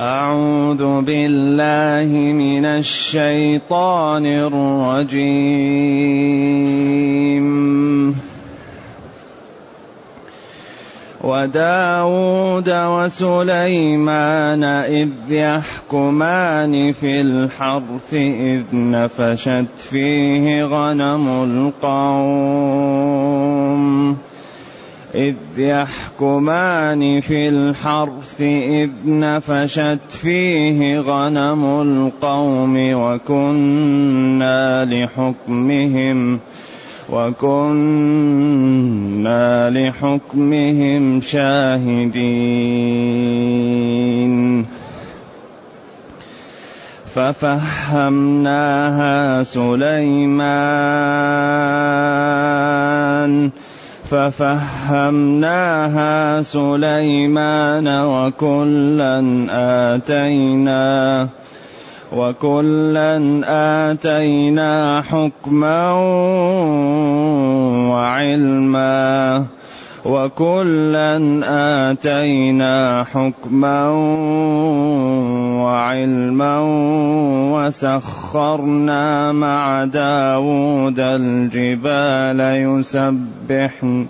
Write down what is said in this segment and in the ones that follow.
أعوذ بالله من الشيطان الرجيم. وداود وسليمان إذ يحكمان في الحرث إذ نفشت فيه غنم القوم. إذ يحكمان في الحرث إذ نفشت فيه غنم القوم وكنا لحكمهم وكنا لحكمهم شاهدين. ففهمناها سليمان. ففهمناها سليمان وكلا آتينا وكلا آتينا حكما وعلما. وكلا آتينا حكما وعلما وسخرنا مع داود الجبال يسبحن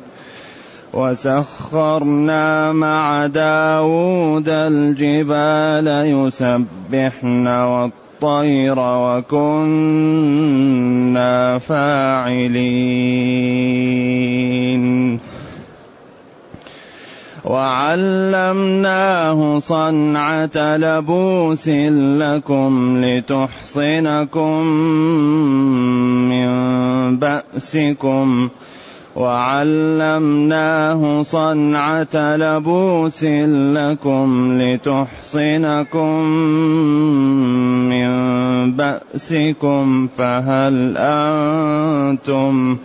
وسخرنا مع داود الجبال يسبحن والطير وكنا فاعلين. وعلمناه صنعة لبوس لكم لتحصنكم من بأسكم. وعلمناه صنعة لبوس لكم لتحصنكم من بأسكم. فهل أنتم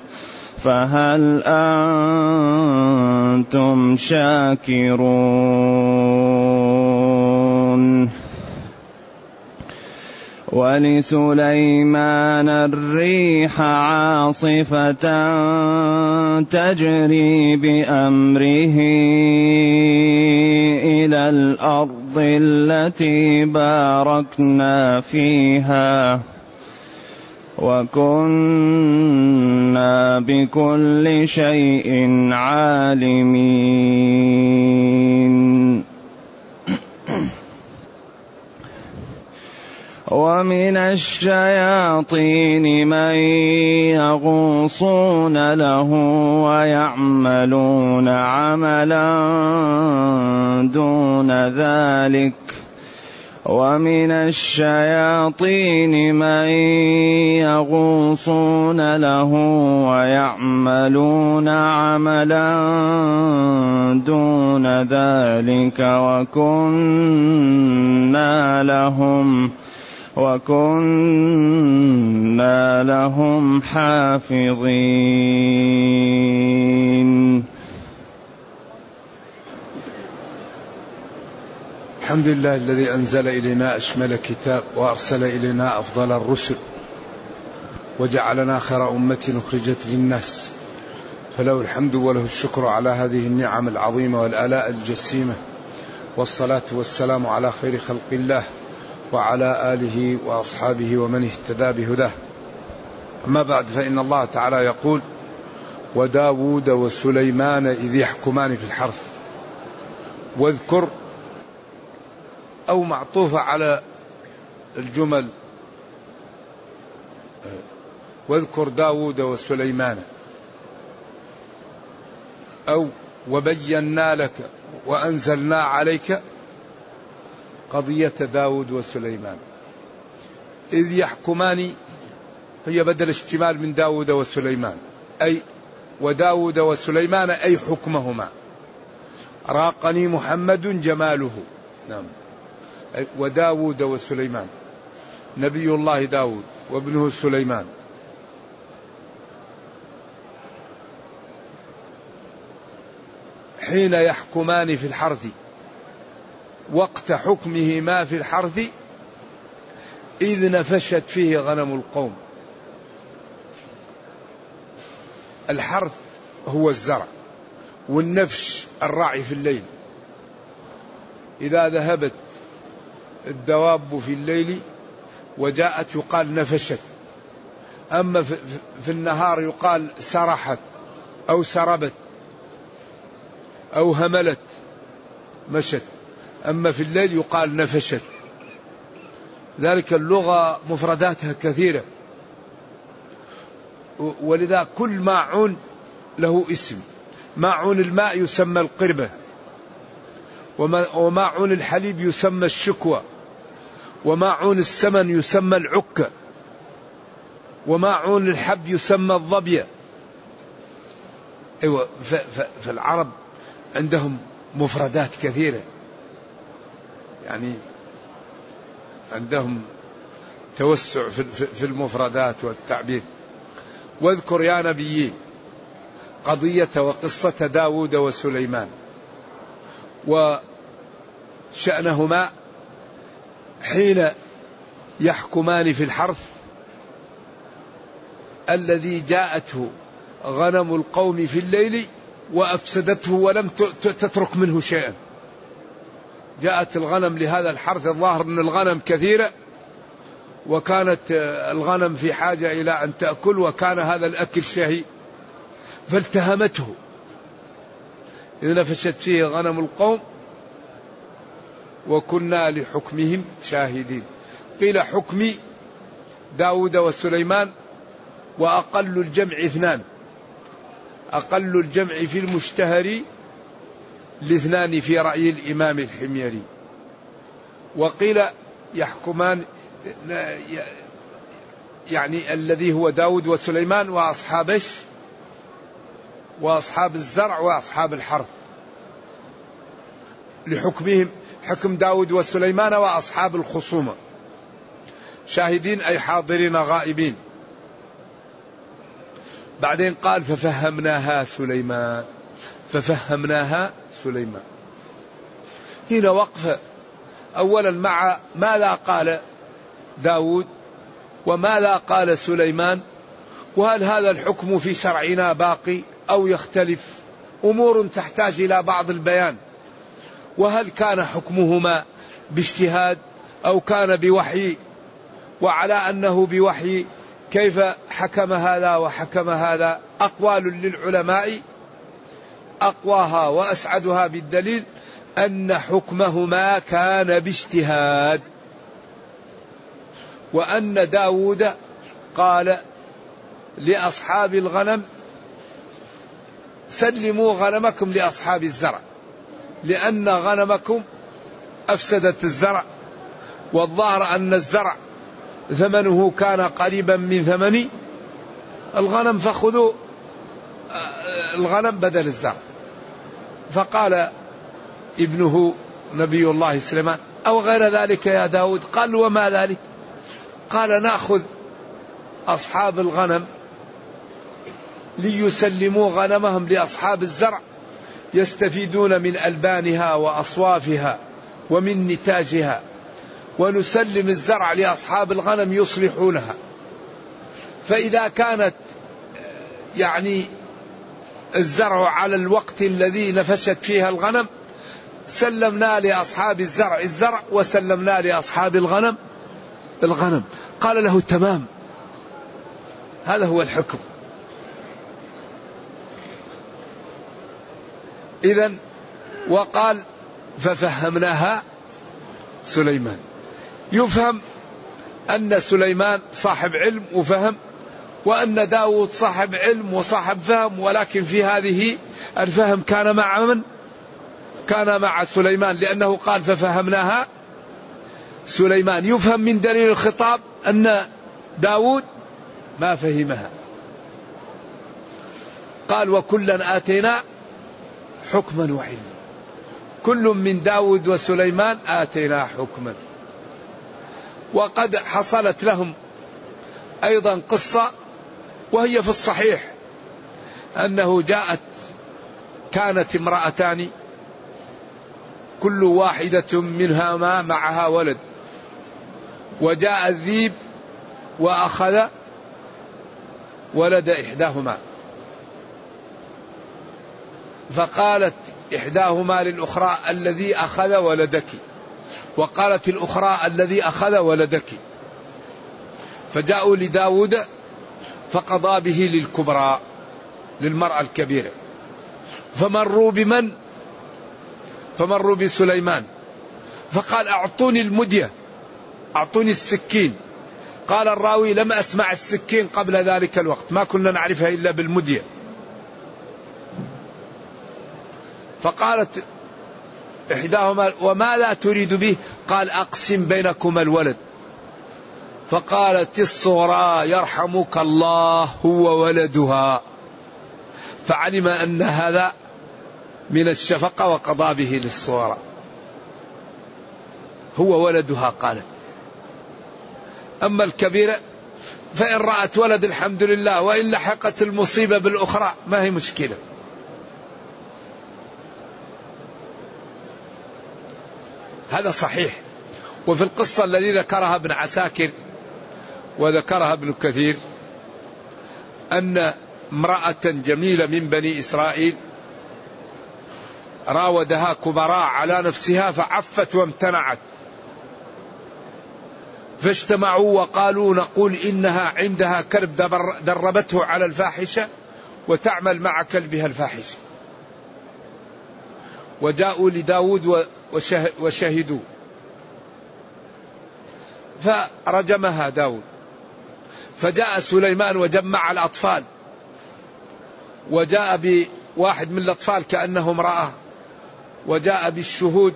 فهل أنتم شاكرون؟ ولسليمان الريح عاصفة تجري بأمره إلى الأرض التي باركنا فيها. وكنا بكل شيء عالمين. ومن الشياطين من يغوصون له ويعملون عملا دون ذلك. ومن الشياطين من يغوصون له ويعملون عملا دون ذلك وكنا لهم وكنا لهم حافظين. الحمد لله الذي أنزل إلينا أشمل كتاب وأرسل إلينا أفضل الرسل وجعلنا خير أمة أخرجت للناس. فله الحمد وله الشكر على هذه النعم العظيمة والآلاء الجسيمة. والصلاة والسلام على خير خلق الله وعلى آله وأصحابه ومن اهتدى بهداه. أما بعد فإن الله تعالى يقول وداود وسليمان إذ يحكمان في الحرث. واذكر أو معطوفة على الجمل. واذكر داود وسليمان. أو وبينا لك وأنزلنا عليك قضية داود وسليمان. إذ يحكمان هي بدل اشتمال من داود وسليمان. أي وداود وسليمان أي حكمهما. راقني محمد جماله. نعم. وداود وسليمان. نبي الله داود وابنه سليمان. حين يحكمان في الحرث وقت حكمهما في الحرث إذ نفشت فيه غنم القوم. الحرث هو الزرع والنفش الراعي في الليل. إذا ذهبت الدواب في الليل وجاءت يقال نفشت. أما في النهار يقال سرحت أو سربت أو هملت مشت. أما في الليل يقال نفشت. ذلك اللغة مفرداتها كثيرة. ولذا كل ماعون له اسم. ماعون الماء يسمى القربة. وماعون الحليب يسمى الشكوى. وماعون السمن يسمى العكة وماعون الحب يسمى الظبية أيوة فالعرب عندهم مفردات كثيرة. يعني عندهم توسع في المفردات والتعبير. واذكر يا نبيي قضية وقصة داود وسليمان. وشأنهما حين يحكمان في الحرث الذي جاءته غنم القوم في الليل وأفسدته ولم تترك منه شيئا. جاءت الغنم لهذا الحرث الظاهر أن الغنم كثيرة وكانت الغنم في حاجة إلى أن تأكل وكان هذا الأكل شهي فالتهمته إذ نفشت فيه غنم القوم وكنا لحكمهم شاهدين. قيل حكمي داود وسليمان وأقل الجمع اثنان. أقل الجمع في المشتهر لاثنان في رأي الإمام الحميري. وقيل يحكمان يعني الذي هو داود وسليمان وأصحابش وأصحاب الزرع وأصحاب الحرث. لحكمهم حكم داود وسليمان وأصحاب الخصومة. شاهدين أي حاضرين غائبين. بعدين قال ففهمناها سليمان. ففهمناها سليمان. هنا وقفة أولا مع ماذا قال داود وماذا قال سليمان. وهل هذا الحكم في شرعنا باقي أو يختلف؟ أمور تحتاج إلى بعض البيان. وهل كان حكمهما باجتهاد أو كان بوحي؟ وعلى أنه بوحي كيف حكم هذا وحكم هذا؟ أقوال للعلماء. أقواها وأسعدها بالدليل أن حكمهما كان باجتهاد. وأن داود قال لأصحاب الغنم سلموا غنمكم لأصحاب الزرع. لأن غنمكم أفسدت الزرع والظاهر أن الزرع ثمنه كان قريبا من ثمن الغنم فخذوا آه، الغنم بدل الزرع. فقال ابنه نبي الله سليمان أو غير ذلك يا داود؟ قال وما ذلك؟ قال نأخذ أصحاب الغنم ليسلموا غنمهم لأصحاب الزرع. يستفيدون من ألبانها وأصوافها ومن نتاجها. ونسلم الزرع لأصحاب الغنم يصلحونها. فإذا كانت يعني الزرع على الوقت الذي نفشت فيها الغنم سلمنا لأصحاب الزرع الزرع وسلمنا لأصحاب الغنم الغنم. قال له تمام. هذا هو الحكم. إذا وقال ففهمناها سليمان. يفهم أن سليمان صاحب علم وفهم وأن داود صاحب علم وصاحب فهم ولكن في هذه الفهم كان مع من؟ كان مع سليمان لأنه قال ففهمناها سليمان. يفهم من دليل الخطاب أن داود ما فهمها. قال وكلا آتينا حكما وعلما. كل من داود وسليمان آتينا حكما. وقد حصلت لهم أيضا قصة وهي في الصحيح أنه جاءت كانت امرأتان كل واحدة منها ما معها ولد. وجاء الذيب وأخذ ولد إحداهما. فقالت إحداهما للأخرى الذي أخذ ولدك. وقالت الأخرى الذي أخذ ولدك. فجاءوا لداود فقضى به للكبرى للمرأة الكبيرة. فمروا بمن؟ فمروا بسليمان. فقال أعطوني المدية أعطوني السكين. قال الراوي لم أسمع السكين قبل ذلك الوقت ما كنا نعرفها إلا بالمدية. فقالت إحداهما وما لا تريد به؟ قال أقسم بينكما الولد. فقالت الصغرى يرحمك الله هو ولدها. فعلم أن هذا من الشفقة وقضى به للصغرى. هو ولدها قالت. أما الكبيرة فإن رأت ولد الحمد لله وإن لحقت المصيبة بالأخرى ما هي مشكلة؟ هذا صحيح. وفي القصة الذي ذكرها ابن عساكر وذكرها ابن كثير أن امرأة جميلة من بني إسرائيل راودها كبراء على نفسها فعفت وامتنعت. فاجتمعوا وقالوا نقول إنها عندها كلب دربته على الفاحشة وتعمل مع كلبها الفاحشة. وجاءوا لداود وشهدوا. فرجمها داود. فجاء سليمان وجمع الأطفال. وجاء بواحد من الأطفال كأنه امرأة. وجاء بالشهود.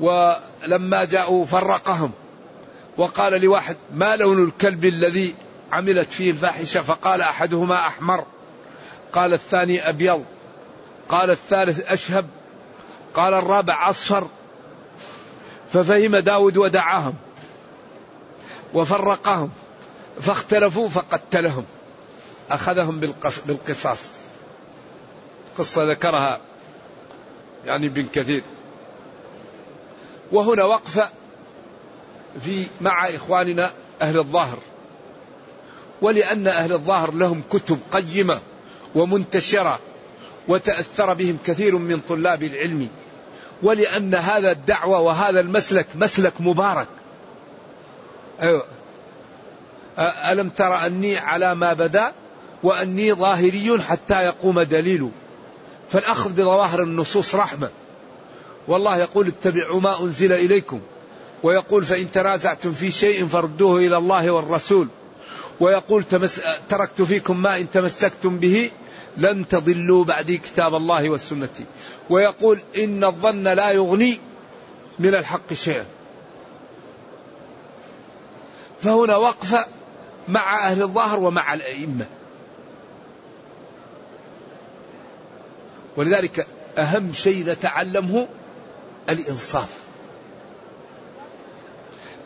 ولما جاءوا فرقهم. وقال لواحد ما لون الكلب الذي عملت فيه الفاحشة؟ فقال أحدهما أحمر. قال الثاني أبيض. قال الثالث أشهب قال الرابع أصفر ففهم داود ودعاهم وفرقهم فاختلفوا فقتلهم أخذهم بالقصاص. قصة ذكرها يعني ابن كثير. وهنا وقفة في مع إخواننا أهل الظاهر ولأن أهل الظاهر لهم كتب قيمة ومنتشرة. وتأثر بهم كثير من طلاب العلم ولأن هذا الدعوة وهذا المسلك مسلك مبارك. أيوة. ألم تر أني على ما بدا وأني ظاهري حتى يقوم دليل؟ فالأخذ بظواهر النصوص رحمة. والله يقول اتبعوا ما أنزل إليكم. ويقول فإن تنازعتم في شيء فردوه إلى الله والرسول. ويقول تمس تركت فيكم ما إن تمسكتم به لن تضلوا بعدي كتاب الله والسنة. ويقول إن الظن لا يغني من الحق شيئا. فهنا وقفة مع أهل الظاهر ومع الأئمة. ولذلك أهم شيء نتعلمه الإنصاف.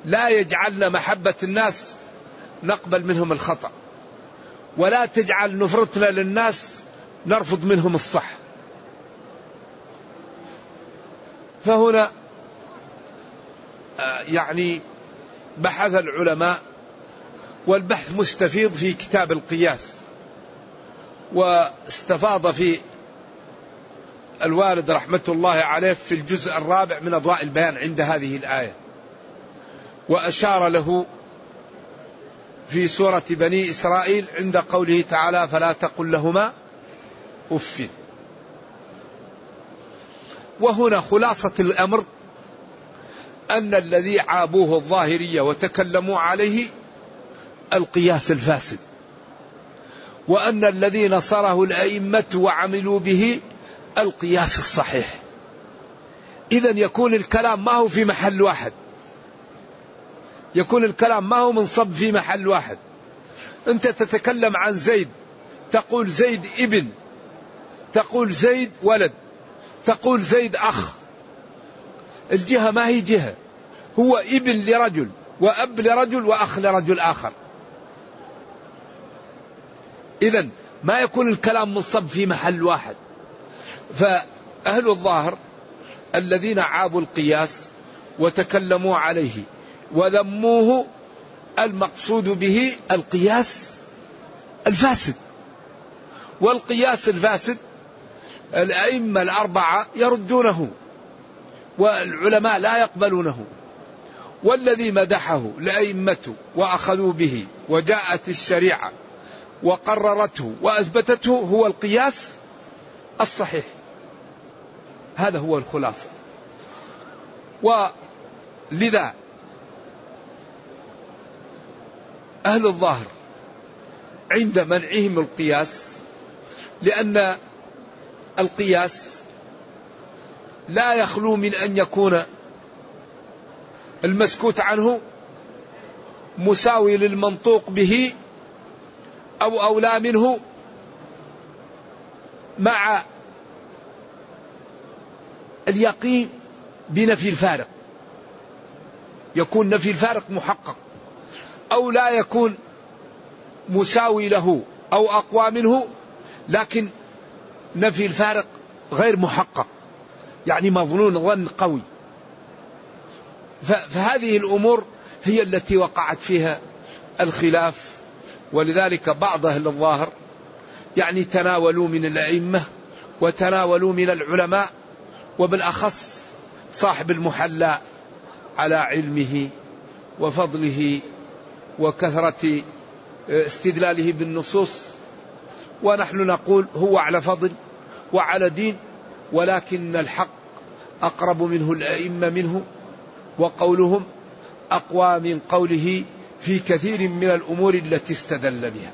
لا يجعلنا محبة الناس نقبل منهم الخطأ. ولا تجعل نفرتنا للناس نرفض منهم الصح. فهنا آه، يعني بحث العلماء والبحث مستفيض في كتاب القياس واستفاض في الوالد رحمة الله عليه في الجزء الرابع من أضواء البيان عند هذه الآية. وأشار له في سورة بني إسرائيل عند قوله تعالى فلا تقل لهما أف. وهنا خلاصة الأمر أن الذي عابوه الظاهرية وتكلموا عليه القياس الفاسد وأن الذي نصره الأئمة وعملوا به القياس الصحيح. إذا يكون الكلام ما هو في محل واحد. يكون الكلام ما هو منصب في محل واحد. أنت تتكلم عن زيد تقول زيد ابن تقول زيد ولد تقول زيد أخ. الجهة ما هي جهة. هو ابن لرجل وأب لرجل وأخ لرجل آخر. إذا ما يكون الكلام منصب في محل واحد. فأهل الظاهر الذين عابوا القياس وتكلموا عليه وذموه المقصود به القياس الفاسد. والقياس الفاسد الأئمة الأربعة يردونه والعلماء لا يقبلونه. والذي مدحه لأئمته وأخذوا به وجاءت الشريعة وقررته وأثبتته هو القياس الصحيح. هذا هو الخلاصة. ولذا أهل الظاهر عند منعهم القياس لأن القياس لا يخلو من أن يكون المسكوت عنه مساوي للمنطوق به أو أولى منه مع اليقين بنفي الفارق. يكون نفي الفارق محقق. أو لا يكون مساوي له أو أقوى منه لكن نفي الفارق غير محقق. يعني مظنون ظن قوي. فهذه الأمور هي التي وقعت فيها الخلاف ولذلك بعض أهل الظاهر يعني تناولوا من الأئمة وتناولوا من العلماء وبالأخص صاحب المحلى على علمه وفضله وكثرة استدلاله بالنصوص. ونحن نقول هو على فضل وعلى دين ولكن الحق أقرب منه الأئمة منه. وقولهم أقوى من قوله في كثير من الأمور التي استدل بها.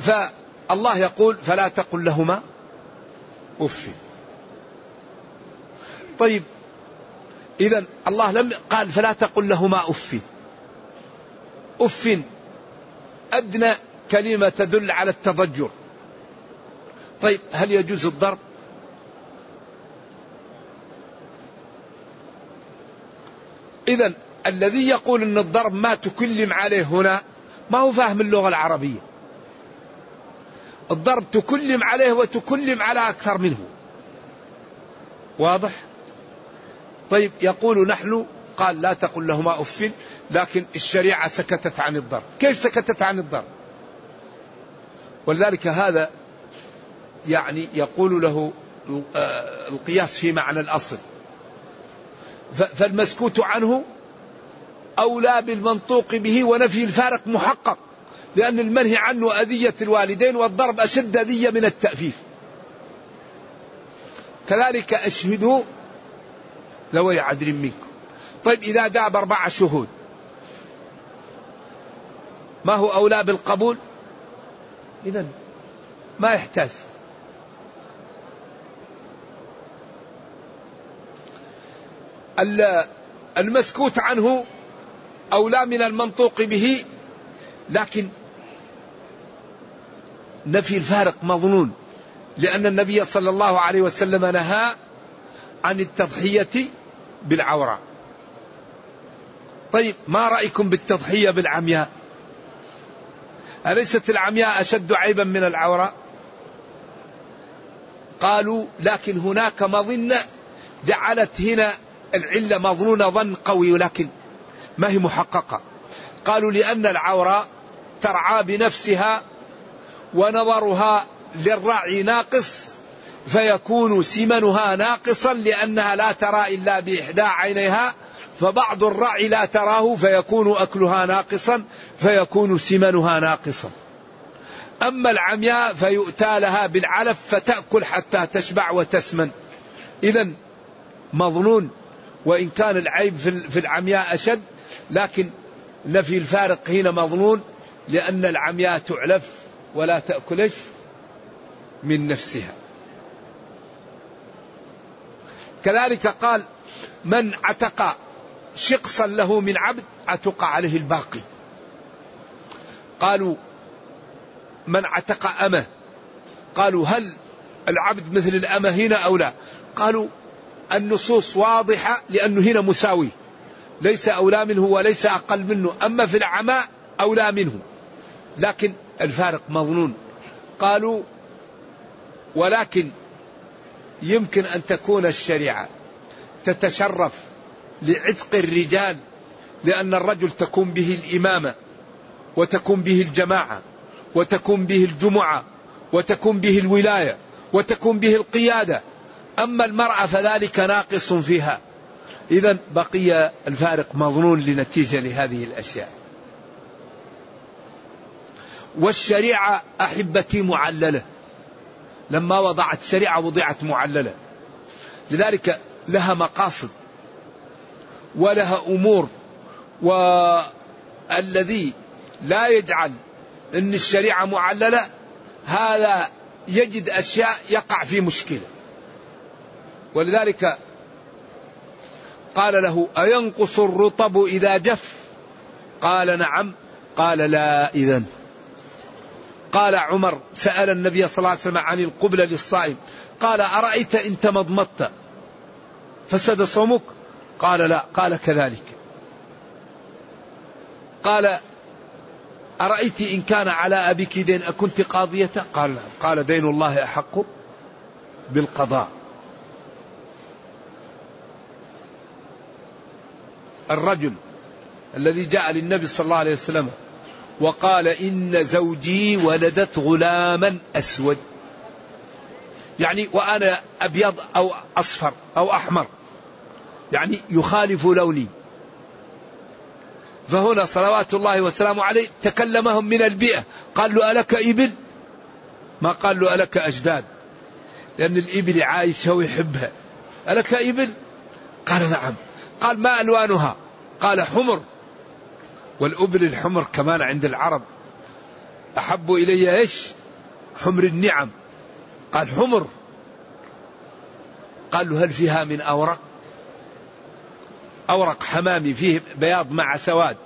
فالله يقول فلا تقل لهما أف. طيب إذا الله لم قال فلا تقل لهما أف. أف. أدنى كلمة تدل على التضجر. طيب هل يجوز الضرب؟ إذا الذي يقول أن الضرب ما تكلم عليه هنا ما هو فاهم اللغة العربية. الضرب تكلم عليه وتكلم على أكثر منه. واضح؟ طيب يقول نحن قال لا تقل لهما أف لكن الشريعة سكتت عن الضرب. كيف سكتت عن الضرب؟ ولذلك هذا يعني يقول له آه، القياس في معنى الأصل. فالمسكوت عنه أولى بالمنطوق به ونفي الفارق محقق لأن المنهي عنه أذية الوالدين والضرب أشد أذية من التأفيف. كذلك أشهدوا ذوي عدل منكم. طيب إذا جاء بأربعة شهود ما هو أولى بالقبول؟ إذا ما يحتاج. المسكوت عنه أولى من المنطوق به لكن نفي الفارق مظنون لأن النبي صلى الله عليه وسلم نهى عن التضحية بالعورة. طيب ما رأيكم بالتضحية بالعمياء؟ أليست العمياء أشد عيبا من العورة؟ قالوا لكن هناك مظنة جعلت هنا العلة مظنونة ظن قوي ولكن ما هي محققة. قالوا لأن العورة ترعى بنفسها ونظرها للرعي ناقص فيكون سمنها ناقصا لأنها لا ترى إلا بإحدى عينيها فبعض الرعي لا تراه فيكون أكلها ناقصا فيكون سمنها ناقصا. أما العمياء فيؤتى لها بالعلف فتأكل حتى تشبع وتسمن. إذا مظنون وإن كان العيب في العمياء أشد لكن نفي الفارق هنا مظنون لأن العمياء تعلف ولا تأكلش من نفسها. كذلك قال من عتق شقصا له من عبد عتق عليه الباقي. قالوا من عتق أمة؟ قالوا هل العبد مثل الأمة هنا أو لا؟ قالوا النصوص واضحة لأنه هنا مساوي. ليس أولى منه وليس أقل منه. أما في العماء أولى منه. لكن الفارق مظنون. قالوا ولكن يمكن أن تكون الشريعة تتشرف لعتق الرجال لأن الرجل تكون به الإمامة وتكون به الجماعة وتكون به الجمعة وتكون به الولاية وتكون به القيادة. أما المرأة فذلك ناقص فيها. إذا بقي الفارق مظنون لنتيجة لهذه الأشياء. والشريعة أحبتي معللة. لما وضعت شريعة وضعت معللة. لذلك لها مقاصد ولها أمور والذي لا يجعل أن الشريعة معللة هذا يجد أشياء يقع في مشكلة. ولذلك قال له أينقص الرطب إذا جف؟ قال نعم. قال لا إذن. قال عمر سأل النبي صلى الله عليه وسلم عن القبلة للصائم قال أرأيت إن تمضمضت فسد صومك؟ قال لا قال كذلك. قال أرأيت إن كان على أبيك دين أكنت قاضية؟ قال نعم قال دين الله أحق بالقضاء. الرجل الذي جاء للنبي صلى الله عليه وسلم وقال إن زوجي ولدت غلاما أسود. يعني وأنا أبيض أو أصفر أو أحمر. يعني يخالف لوني. فهنا صلوات الله وسلامه عليه تكلمهم من البيئة. قال له ألك إبل؟ ما قال له ألك أجداد. لأن الإبل عايشة ويحبها. ألك إبل؟ قال نعم. قال ما ألوانها؟ قال حمر. والأبل الحمر كمان عند العرب. أحب إلي إيش؟ حمر النعم. قال حمر. قال له هل فيها من أورق؟ أورق حمامي فيه بياض مع سواد.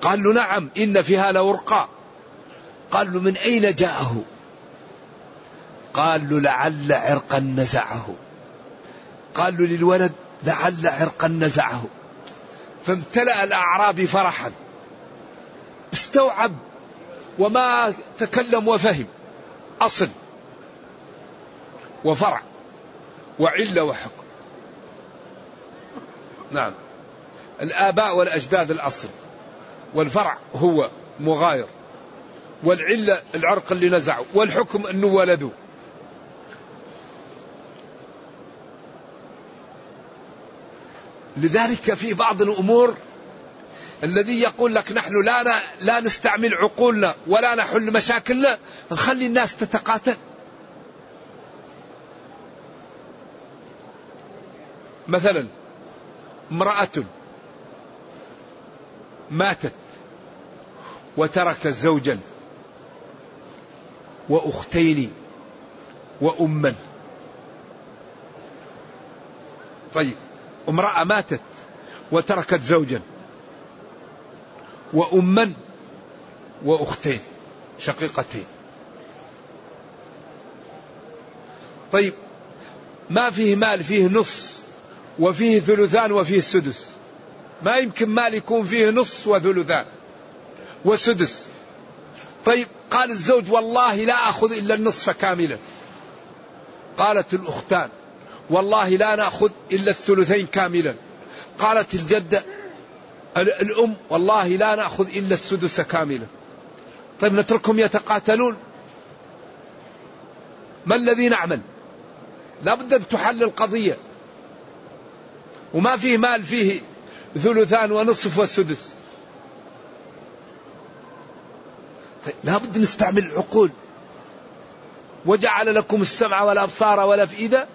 قال له نعم إن فيها لورقا قال له من أين جاءه؟ قال له لعل عرقا نزعه. قال له للولد لعل عرقا نزعه. فامتلأ الأعرابي فرحا. استوعب وما تكلم وفهم. أصل وفرع وعلة وحكم. نعم. الآباء والأجداد الأصل. والفرع هو مغاير. والعلة العرق اللي نزعه والحكم أنه ولده لذلك في بعض الأمور الذي يقول لك نحن لا لا نستعمل عقولنا ولا نحل مشاكلنا نخلي الناس تتقاتل. مثلا امرأة ماتت وتركت زوجا وأختين وأما. طيب امرأة ماتت وتركت زوجا وأما وأختين شقيقتين. طيب ما فيه مال فيه نص وفيه ثلثان وفيه سدس. ما يمكن مال يكون فيه نص وثلثان وسدس. طيب قال الزوج والله لا أخذ إلا النصف كاملا. قالت الأختان والله لا نأخذ إلا الثلثين كاملا. قالت الجدة الأم والله لا نأخذ إلا السدس كاملا. طيب نتركهم يتقاتلون؟ ما الذي نعمل؟ لابد أن تحل القضية. وما فيه مال فيه ثلثان ونصف والسدس. طيب لابد نستعمل العقول. وجعل لكم السمع والأبصار والأفئدة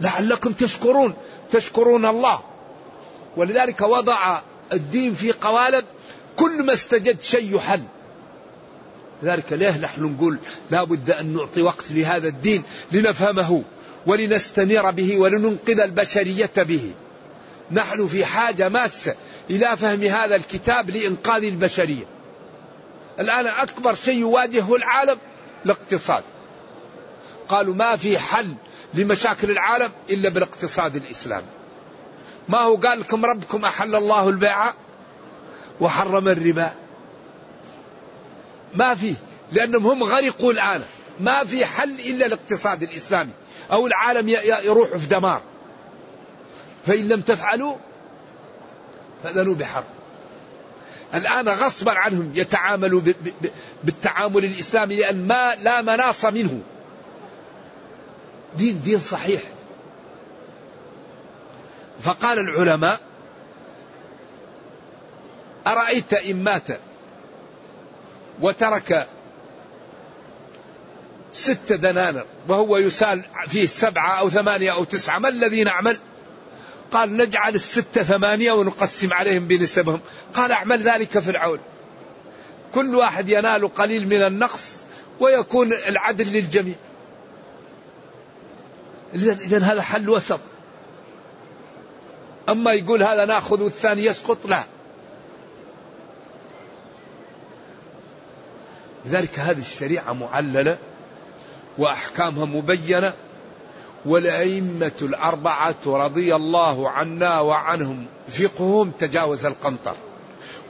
لعلكم تشكرون تشكرون الله. ولذلك وضع الدين في قوالب كل ما استجد شيء يحل. لذلك ليه نحن نقول لا بد أن نعطي وقت لهذا الدين لنفهمه ولنستنير به ولننقذ البشرية به. نحن في حاجة ماسة إلى فهم هذا الكتاب لإنقاذ البشرية. الآن أكبر شيء يواجهه العالم الاقتصاد. قالوا ما في حل لمشاكل العالم إلا بالاقتصاد الإسلامي ما هو قال لكم ربكم أحل الله البيع وحرم الربا. ما في لأنهم هم غرقوا الآن. ما في حل إلا الاقتصاد الإسلامي. أو العالم يروح في دمار. فإن لم تفعلوا فأذنوا بحرب. الآن غصبا عنهم يتعاملوا بالتعامل الإسلامي لأن ما لا مناص منه. دين دين صحيح. فقال العلماء أرأيت إن مات وترك ست دنانر وهو يسال فيه سبعة أو ثمانية أو تسعة ما الذي نعمل؟ قال نجعل الستة ثمانية ونقسم عليهم بنسبهم. قال أعمل ذلك في العون كل واحد ينال قليل من النقص ويكون العدل للجميع. إذا هذا حل وسط. أما يقول هذا نأخذ والثاني يسقط لا. لذلك هذه الشريعة معللة وأحكامها مبينة والأئمة الأربعة رضي الله عنا وعنهم فقههم تجاوز القنطر.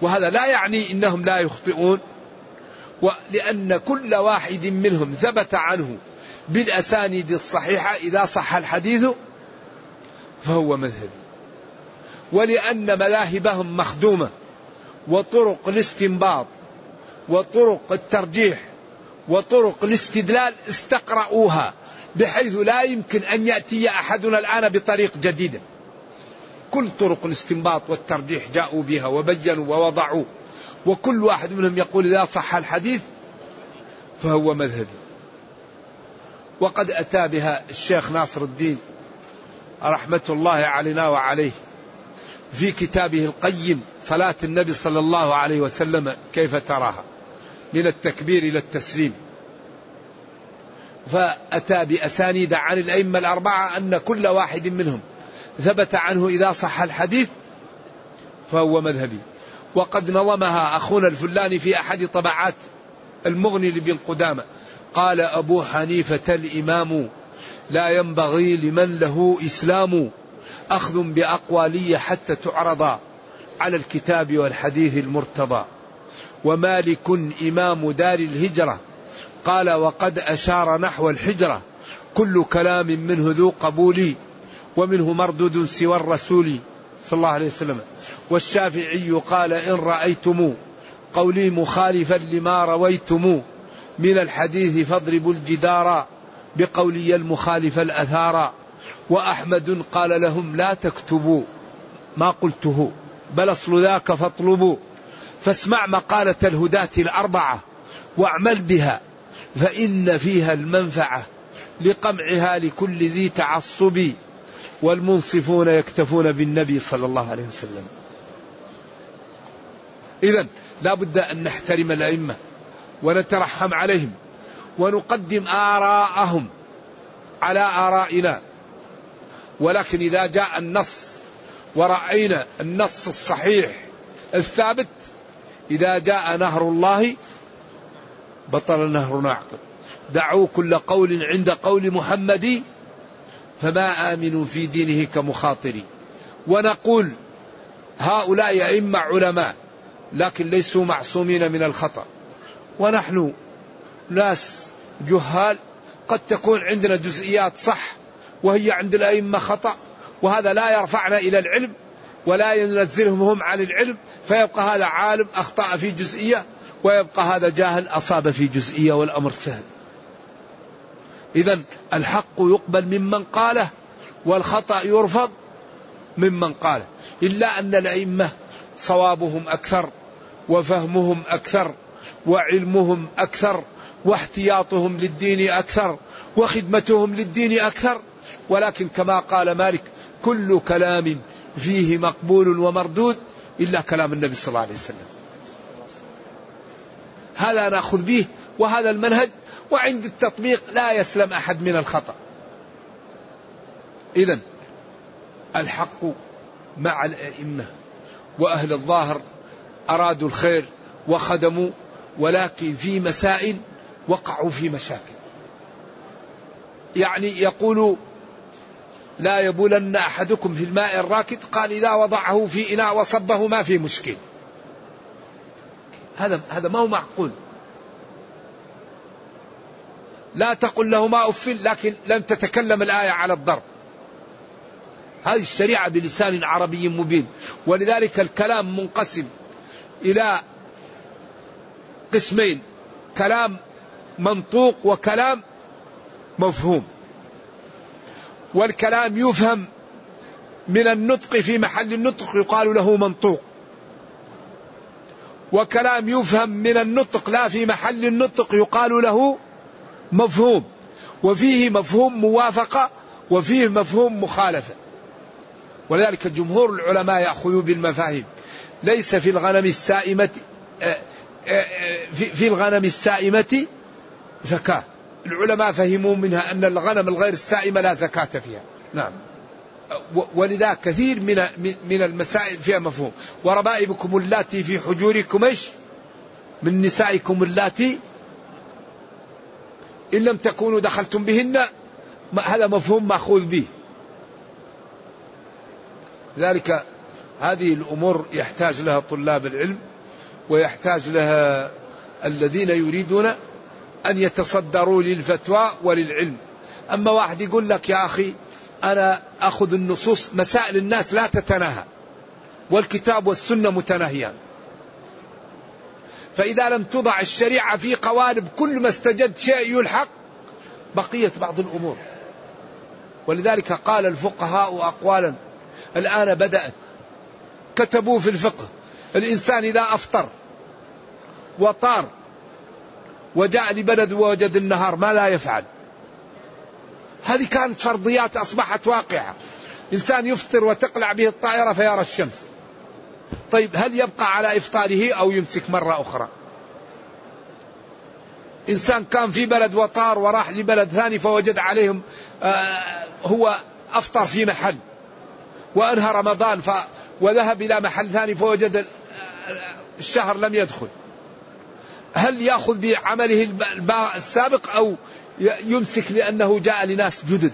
وهذا لا يعني إنهم لا يخطئون ولان كل واحد منهم ثبت عنه بالأسانيد الصحيحة إذا صح الحديث فهو مذهبي ولأن مذاهبهم مخدومة وطرق الاستنباط وطرق الترجيح وطرق الاستدلال استقرأوها بحيث لا يمكن أن يأتي أحدنا الآن بطريق جديدة. كل طرق الاستنباط والترجيح جاءوا بها وبينوا ووضعوا وكل واحد منهم يقول إذا صح الحديث فهو مذهبي وقد أتى بها الشيخ ناصر الدين رحمة الله علينا وعليه في كتابه القيم صلاة النبي صلى الله عليه وسلم كيف تراها من التكبير إلى التسليم. فأتى بأسانيد عن الأئمة الأربعة أن كل واحد منهم ثبت عنه إذا صح الحديث فهو مذهبي. وقد نظمها أخونا الفلاني في أحد طبعات المغني لبن قدامة. قال أبو حنيفة الإمام لا ينبغي لمن له إسلام أخذ بأقوالي حتى تعرض على الكتاب والحديث المرتضى. ومالك إمام دار الهجرة قال وقد أشار نحو الحجرة كل كلام منه ذو قبول ومنه مردود سوى الرسول صلى الله عليه وسلم والشافعي قال إن رأيتم قولي مخالفا لما رويتم من الحديث فاضربوا الجدار بقولي المخالف الأثار وأحمد قال لهم لا تكتبوا ما قلته بل أصل ذاك فاطلبوا فاسمع مقالة الهداة الأربعة واعمل بها فإن فيها المنفعة لقمعها لكل ذي تعصب والمنصفون يكتفون بالنبي صلى الله عليه وسلم. إذا لا بد أن نحترم الأئمة ونترحم عليهم ونقدم آراءهم على آرائنا. ولكن إذا جاء النص ورأينا النص الصحيح الثابت إذا جاء نهر الله بطل نهر نعقل دعوا كل قول عند قول محمد فما آمنوا في دينه كمخاطري. ونقول هؤلاء أئمة علماء لكن ليسوا معصومين من الخطأ. ونحن ناس جهال قد تكون عندنا جزئيات صح وهي عند الأئمة خطأ وهذا لا يرفعنا إلى العلم ولا ينزلهم هم عن العلم فيبقى هذا عالم أخطأ في جزئية ويبقى هذا جاهل أصاب في جزئية والأمر سهل. إذا الحق يقبل ممن قاله والخطأ يرفض ممن قاله. إلا أن الأئمة صوابهم أكثر وفهمهم أكثر وعلمهم أكثر واحتياطهم للدين أكثر وخدمتهم للدين أكثر ولكن كما قال مالك كل كلام فيه مقبول ومردود إلا كلام النبي صلى الله عليه وسلم هذا نأخذ به وهذا المنهج وعند التطبيق لا يسلم أحد من الخطأ. اذا الحق مع الأئمة وأهل الظاهر أرادوا الخير وخدموا ولكن في مسائل وقعوا في مشاكل. يعني يقول لا يبولن أحدكم في الماء الراكد قال إذا وضعه في إناء وصبه ما في مشكل. هذا هذا ما هو معقول. لا تقل لهما اف لكن لم تتكلم الآية على الضرب. هذه الشريعة بلسان عربي مبين ولذلك الكلام منقسم إلى قسمين. كلام منطوق وكلام مفهوم. والكلام يفهم من النطق في محل النطق يقال له منطوق. وكلام يفهم من النطق لا في محل النطق يقال له مفهوم. وفيه مفهوم موافقة وفيه مفهوم مخالفة. ولذلك جمهور العلماء يأخذوا بالمفاهيم. ليس في الغنم السائمة آه، آه، في الغنم السائمة زكاة. العلماء فهموا منها أن الغنم الغير السائمة لا زكاة فيها. نعم. ولذا كثير من من المسائل فيها مفهوم. وربائبكم اللاتي في حجوركم إيش؟ من نسائكم اللاتي إن لم تكونوا دخلتم بهن هذا مفهوم مأخوذ به. لذلك هذه الأمور يحتاج لها طلاب العلم. ويحتاج لها الذين يريدون أن يتصدروا للفتوى وللعلم. أما واحد يقول لك يا أخي أنا أخذ النصوص مسائل الناس لا تتناهى والكتاب والسنة متناهيان. فإذا لم تضع الشريعة في قوالب كل ما استجد شيء يلحق بقيت بعض الأمور. ولذلك قال الفقهاء أقوالا الآن بدأت. كتبوا في الفقه. الإنسان إذا أفطر وطار وجاء لبلد ووجد النهار ما لا يفعل. هذه كانت فرضيات أصبحت واقعة. إنسان يفطر وتقلع به الطائرة فيرى الشمس. طيب هل يبقى على إفطاره أو يمسك مرة أخرى؟ إنسان كان في بلد وطار وراح لبلد ثاني فوجد عليهم آه هو أفطر في محل وأنهى رمضان ف وذهب إلى محل ثاني فوجد الشهر لم يدخل. هل يأخذ بعمله السابق أو يمسك لأنه جاء لناس جدد؟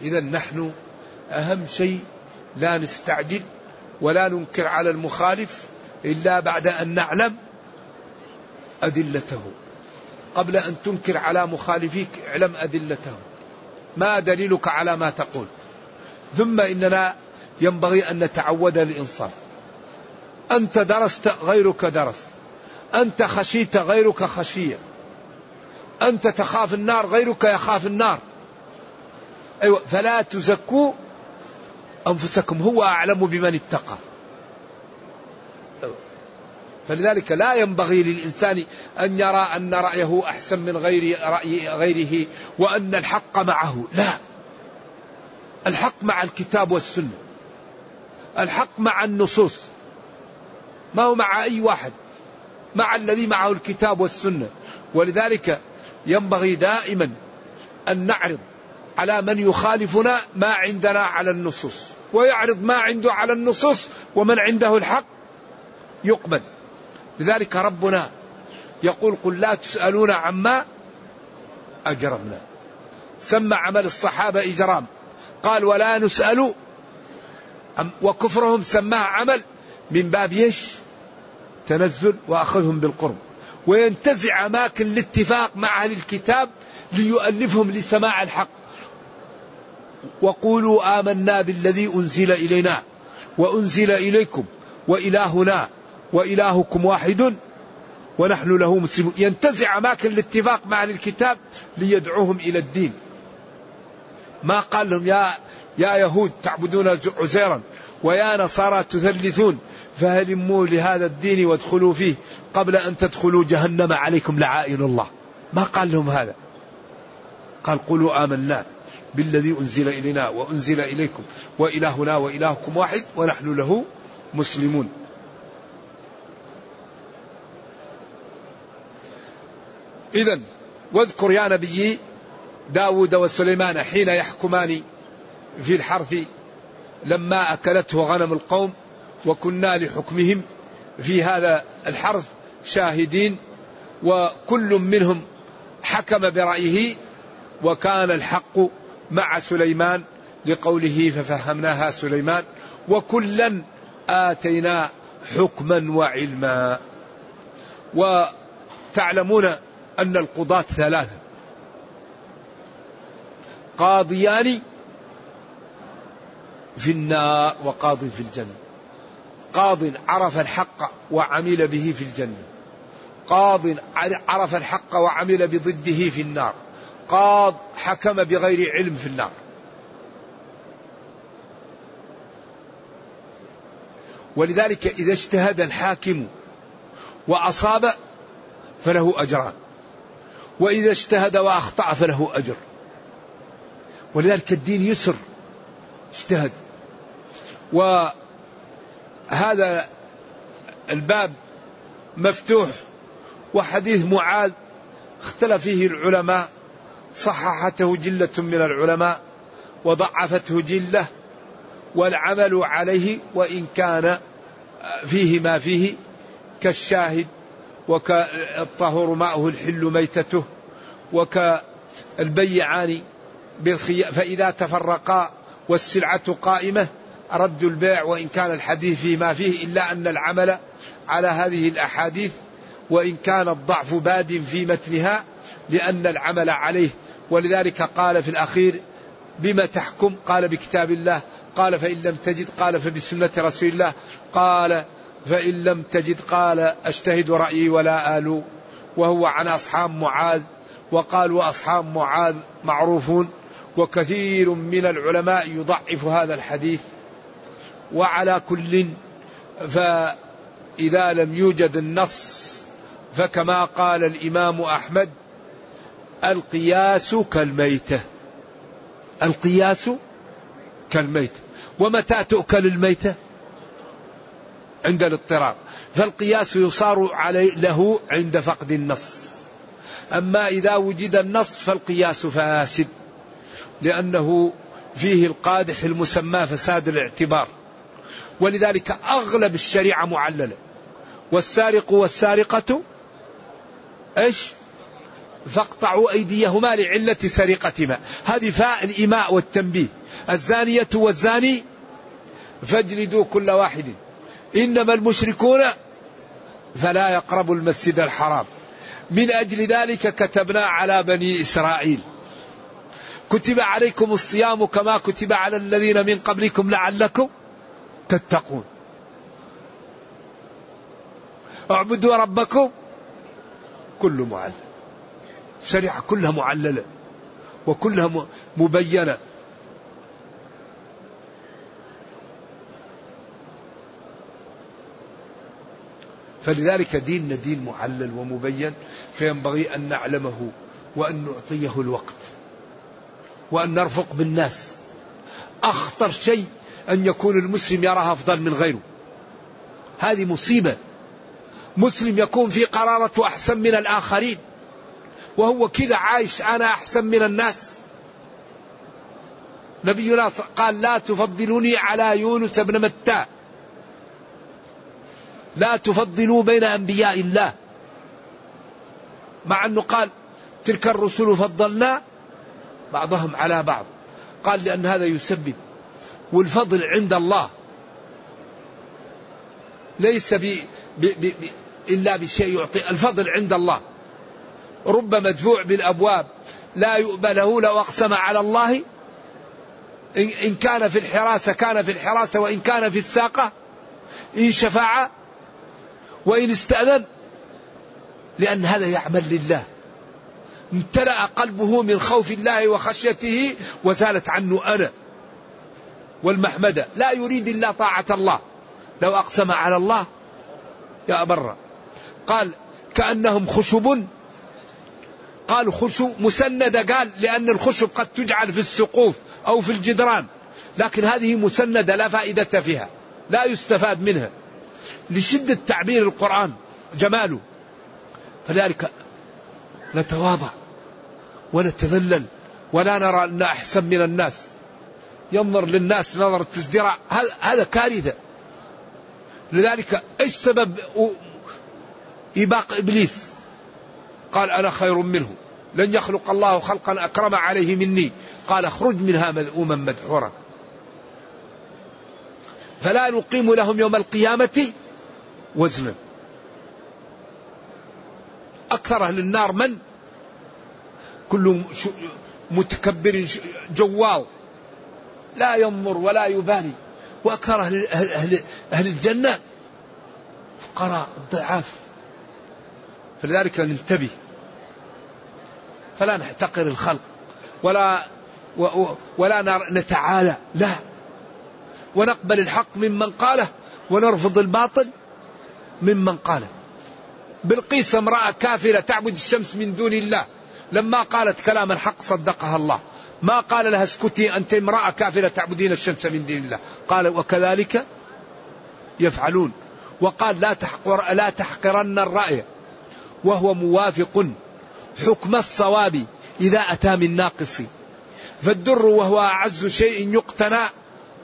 إذا نحن أهم شيء لا نستعجل ولا ننكر على المخالف إلا بعد أن نعلم أدلته. قبل أن تنكر على مخالفيك اعلم أدلته. ما دليلك على ما تقول؟ ثم إننا ينبغي أن نتعود الإنصاف أنت درست غيرك درس. أنت خشيت غيرك خشية. أنت تخاف النار غيرك يخاف النار. أيوة فلا تزكوا أنفسكم هو أعلم بمن اتقى. فلذلك لا ينبغي للإنسان أن يرى أن رأيه أحسن من غير رأي غيره وأن الحق معه. لا. الحق مع الكتاب والسنة. الحق مع النصوص. ما هو مع أي واحد. مع الذي معه الكتاب والسنة. ولذلك ينبغي دائما أن نعرض على من يخالفنا ما عندنا على النصوص. ويعرض ما عنده على النصوص ومن عنده الحق يقبل. لذلك ربنا يقول قل لا تسألون عما أجرمنا. سمى عمل الصحابة إجرام. قال ولا نسأل. وكفرهم سماه عمل من باب يش تنزل وأخذهم بالقرب. وينتزع أماكن الاتفاق مع أهل الكتاب ليؤلفهم لسماع الحق. وقولوا آمنا بالذي أنزل إلينا وأنزل إليكم وإلهنا وإلهكم واحد ونحن له مسلمون. ينتزع أماكن الاتفاق مع أهل الكتاب ليدعوهم إلى الدين. ما قال لهم يا يا يهود تعبدون عزيرا ويا نصارى تثلثون فهلموا لهذا الدين وادخلوا فيه قبل أن تدخلوا جهنم عليكم لعائن الله. ما قال لهم هذا؟ قال قولوا آمنا بالذي أنزل إلينا وأنزل إليكم وإلهنا وإلهكم واحد ونحن له مسلمون. إذا واذكر يا نبي داود وسليمان حين يحكمان في الحرث لما أكلته غنم القوم وكنا لحكمهم في هذا الحرث شاهدين وكل منهم حكم برأيه وكان الحق مع سليمان لقوله ففهمناها سليمان وكلا آتينا حكما وعلما. وتعلمون أن القضاة ثلاثة. قاضيان في النار وقاض في الجنة. قاض عرف الحق وعمل به في الجنة. قاض عرف الحق وعمل بضده في النار. قاض حكم بغير علم في النار. ولذلك إذا اجتهد الحاكم وأصاب فله أجران. وإذا اجتهد وأخطأ فله أجر. ولذلك الدين يسر اجتهد وهذا الباب مفتوح وحديث معاذ اختلف فيه العلماء صححته جلة من العلماء وضعفته جلة والعمل عليه وإن كان فيه ما فيه كالشاهد وكالطهور ماءه الحل ميتته وكالبيعان فإذا تفرقا والسلعة قائمة رد البيع وإن كان الحديث فيه ما فيه إلا أن العمل على هذه الأحاديث وإن كان الضعف باد في متنها لأن العمل عليه. ولذلك قال في الأخير بما تحكم؟ قال بكتاب الله. قال فإن لم تجد؟ قال فبسنة رسول الله. قال فإن لم تجد؟ قال أجتهد رأيي ولا آلو وهو عن أصحاب معاذ وقال وأصحاب معاذ معروفون. وكثير من العلماء يضعف هذا الحديث وعلى كل فإذا لم يوجد النص فكما قال الإمام أحمد القياس كالميتة القياس كالميتة. ومتى تؤكل الميتة؟ عند الاضطرار. فالقياس يصار عليه له عند فقد النص. أما إذا وجد النص فالقياس فاسد. لأنه فيه القادح المسمى فساد الاعتبار. ولذلك أغلب الشريعة معللة. والسارق والسارقة إيش؟ فاقطعوا أيديهما لعلة سرقتهما. هذه فاء الإيماء والتنبيه. الزانية والزاني فاجلدوا كل واحد. إنما المشركون فلا يقربوا المسجد الحرام. من أجل ذلك كتبنا على بني إسرائيل. كتب عليكم الصيام كما كتب على الذين من قبلكم لعلكم تتقون. اعبدوا ربكم. كل معلل. الشريعة كلها معللة. وكلها مبينة. فلذلك ديننا دين معلل ومبين فينبغي أن نعلمه وأن نعطيه الوقت. وأن نرفق بالناس. أخطر شيء أن يكون المسلم يراها أفضل من غيره. هذه مصيبة. مسلم يكون في قرارته أحسن من الآخرين. وهو كذا عايش أنا أحسن من الناس. نبينا قال لا تفضلوني على يونس بن متى. لا تفضلوا بين أنبياء الله. مع أنه قال تلك الرسل فضلنا بعضهم على بعض. قال لأن هذا يسبب. والفضل عند الله. ليس ب ب ب إلا بشيء يعطي. الفضل عند الله. رب مدفوع بالأبواب. لا يؤبى له لو أقسم على الله. إن كان في الحراسة كان في الحراسة وإن كان في الساقة إن شفاعة وإن استأذن. لأن هذا يعمل لله. امتلأ قلبه من خوف الله وخشيته وزالت عنه أنا والمحمدة. لا يريد إلا طاعة الله. لو أقسم على الله يا أبر قال كأنهم خشب. قال خشب مسندة. قال لأن الخشب قد تجعل في السقوف أو في الجدران. لكن هذه مسندة لا فائدة فيها. لا يستفاد منها. لشدة تعبير القرآن جماله. فذلك نتواضع. ونتذلل ولا نرى أن أحسن من الناس. ينظر للناس نظر التزدراء هذا كارثة. لذلك إيش سبب إباق إبليس؟ قال أنا خير منه. لن يخلق الله خلقا أكرم عليه مني. قال اخرج منها مذءوما مدحورا. فلا نقيم لهم يوم القيامة وزنا. أكثر أهل النار من؟ كل متكبر جوال لا ينظر ولا يبالي. وأكثر أهل, أهل, أهل الجنة فقراء ضعاف فلذلك ننتبه. فلا نحتقر الخلق. ولا ولا نتعالى لا ونقبل الحق ممن قاله. ونرفض الباطل ممن قاله. بلقيس امرأة كافرة تعبد الشمس من دون الله. لما قالت كلاما حق صدقها الله. ما قال لها اسكتي أنت امرأة كافرة تعبدين الشمس من دون الله. قال وكذلك يفعلون. وقال لا تحقر لا تحقرن الرأي. وهو موافق حكم الصواب إذا أتى من ناقص. فالدر وهو أعز شيء يقتنى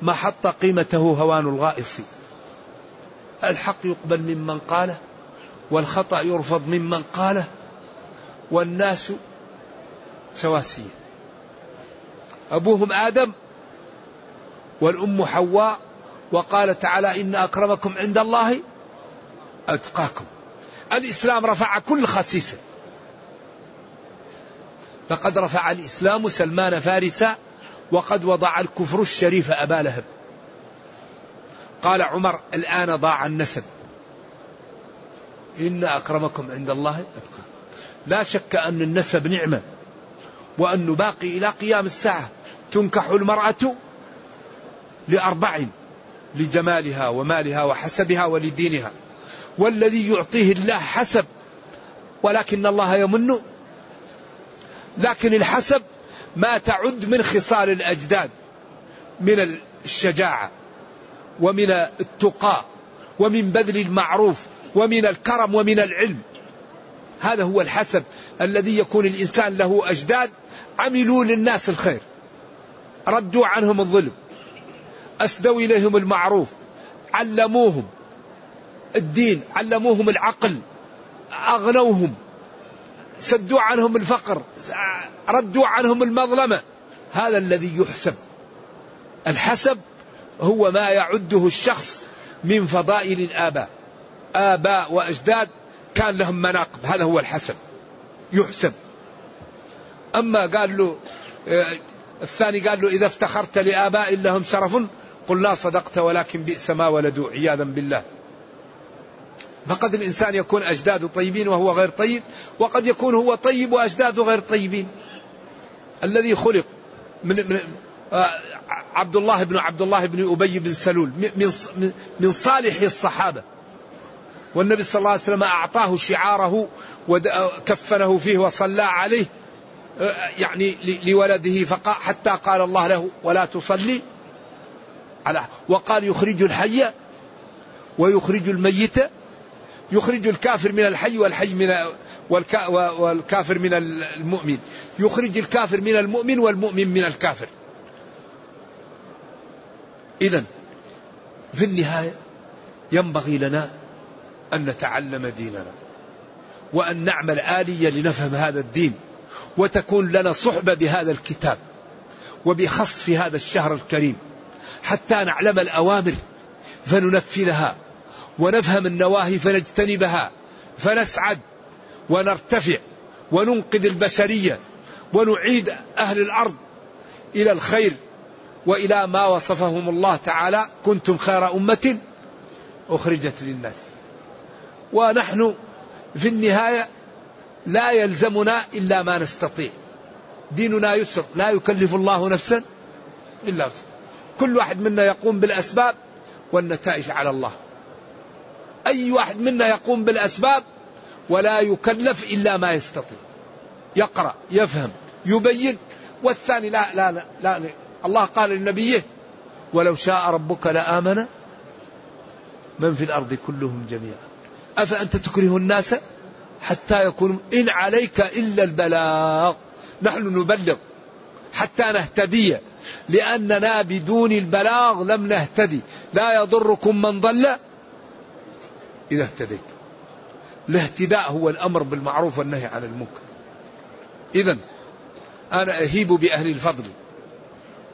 ما حط قيمته هوان الغائص. الحق يقبل ممن قاله والخطأ يرفض ممن قاله والناس سواسية أبوهم آدم والأم حواء وقال تعالى إن أكرمكم عند الله أتقاكم. الإسلام رفع كل خسيسة. لقد رفع الإسلام سلمان فارسا وقد وضع الكفر الشريف أبا لهب. قال عمر الآن ضاع النسب. إن أكرمكم عند الله أتقاكم. لا شك أن النسب نعمة. وأنه باقي إلى قيام الساعة. تنكح المرأة لأربع لجمالها ومالها وحسبها ولدينها. والذي يعطيه الله حسب ولكن الله يمن. لكن الحسب ما تعد من خصال الأجداد من الشجاعة ومن التقى ومن بذل المعروف ومن الكرم ومن العلم. هذا هو الحسب الذي يكون الإنسان له أجداد. عملوا للناس الخير. ردوا عنهم الظلم. أسدوا إليهم المعروف. علموهم الدين. علموهم العقل. أغنوهم. سدوا عنهم الفقر. ردوا عنهم المظلمة. هذا الذي يحسب. الحسب هو ما يعده الشخص من فضائل الآباء. آباء وأجداد كان لهم مناقب. هذا هو الحسب يحسب. أما قال له آه، الثاني قال له إذا افتخرت لآباء لهم شرف قل لا صدقت ولكن بئس ما ولدوا. عياذا بالله. فقد الإنسان يكون أجداده طيبين وهو غير طيب وقد يكون هو طيب وأجداده غير طيبين. الذي خلق من, من آه، عبد الله بن عبد الله بن أبي بن سلول من, من صالح الصحابة. والنبي صلى الله عليه وسلم أعطاه شعاره وكفنه فيه وصلى عليه آه، يعني لولده فقال حتى قال الله له ولا تصلي على وقال يخرج الحي ويخرج الميت يخرج الكافر من الحي والحي من والكافر من المؤمن يخرج الكافر من المؤمن والمؤمن من الكافر. إذا في النهاية ينبغي لنا أن نتعلم ديننا وأن نعمل آلية لنفهم هذا الدين وتكون لنا صحبة بهذا الكتاب وبخص في هذا الشهر الكريم حتى نعلم الأوامر فننفذها ونفهم النواهي فنجتنبها فنسعد ونرتفع وننقذ البشرية ونعيد أهل الأرض إلى الخير وإلى ما وصفهم الله تعالى. كنتم خير أمة أخرجت للناس. ونحن في النهاية لا يلزمنا إلا ما نستطيع. ديننا يسر لا يكلف الله نفسا إلا وسع كل واحد منا يقوم بالأسباب والنتائج على الله. أي واحد منا يقوم بالأسباب ولا يكلف إلا ما يستطيع. يقرأ يفهم يبين. والثاني لا لا لا, لا, لا. الله قال لنبيه ولو شاء ربك لآمن من في الأرض كلهم جميعا. أفأنت تكره الناس حتى يكونوا إن عليك إلا البلاغ؟ نحن نبلغ حتى نهتدي لأننا بدون البلاغ لم نهتدي. لا يضركم من ضل إذا اهتديت. الاهتداء هو الأمر بالمعروف والنهي عن المنكر. إذا أنا أهيب بأهل الفضل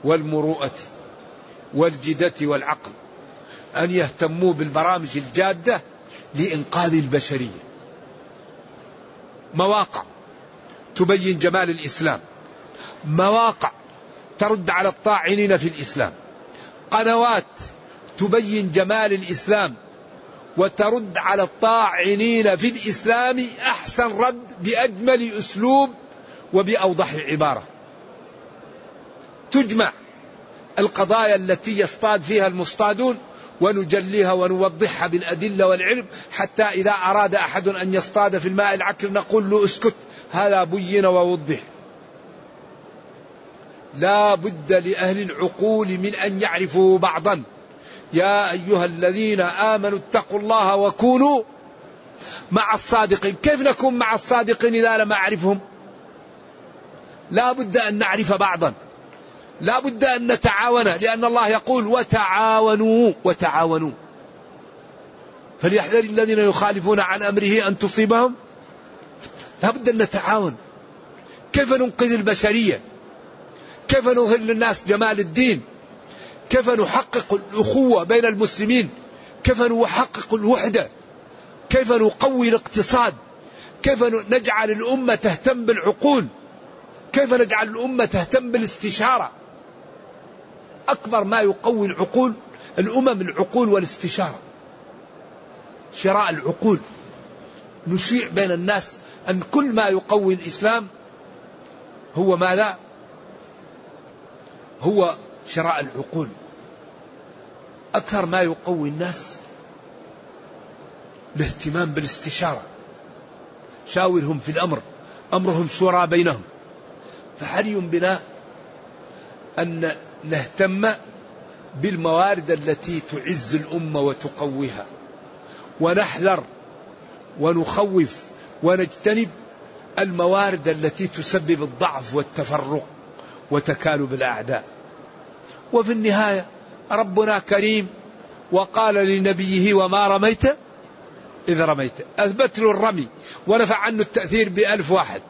والمروءة والجدة والعقل. أن يهتموا بالبرامج الجادة لإنقاذ البشرية. مواقع. تبين جمال الإسلام. مواقع ترد على الطاعنين في الإسلام. قنوات تبين جمال الإسلام وترد على الطاعنين في الإسلام أحسن رد بأجمل أسلوب وبأوضح عبارة. تجمع القضايا التي يصطاد فيها المصطادون ونجليها ونوضحها بالأدلة والعلم حتى إذا أراد أحد أن يصطاد في الماء العكر نقول له اسكت هذا بين ووضح. لا بد لأهل العقول من أن يعرفوا بعضا. يا أيها الذين آمنوا اتقوا الله وكونوا مع الصادقين. كيف نكون مع الصادقين إذا لم أعرفهم؟ لا بد أن نعرف بعضا. لا بد أن نتعاون لأن الله يقول وتعاونوا وتعاونوا. فليحذر الذين يخالفون عن أمره أن تصيبهم. لا بد أن نتعاون. كيف ننقذ البشرية؟ كيف نظهر للناس جمال الدين؟ كيف نحقق الأخوة بين المسلمين؟ كيف نحقق الوحدة؟ كيف نقوي الاقتصاد؟ كيف نجعل الأمة تهتم بالعقول؟ كيف نجعل الأمة تهتم بالاستشارة؟ أكبر ما يقوي العقول الأمم العقول والاستشارة. شراء العقول. نشيع بين الناس أن كل ما يقوي الإسلام هو ماذا؟ هو شراء العقول. أكثر ما يقوي الناس الاهتمام بالاستشارة. شاورهم في الأمر أمرهم شورى بينهم. فحري بنا أن نهتم بالموارد التي تعز الأمة وتقويها. ونحذر ونخوف ونجتنب الموارد التي تسبب الضعف والتفرق وتكالب الأعداء. وفي النهاية ربنا كريم وقال لنبيه وما رميت إذ رميت. أثبت له الرمي ونفع عنه التأثير بألف واحد.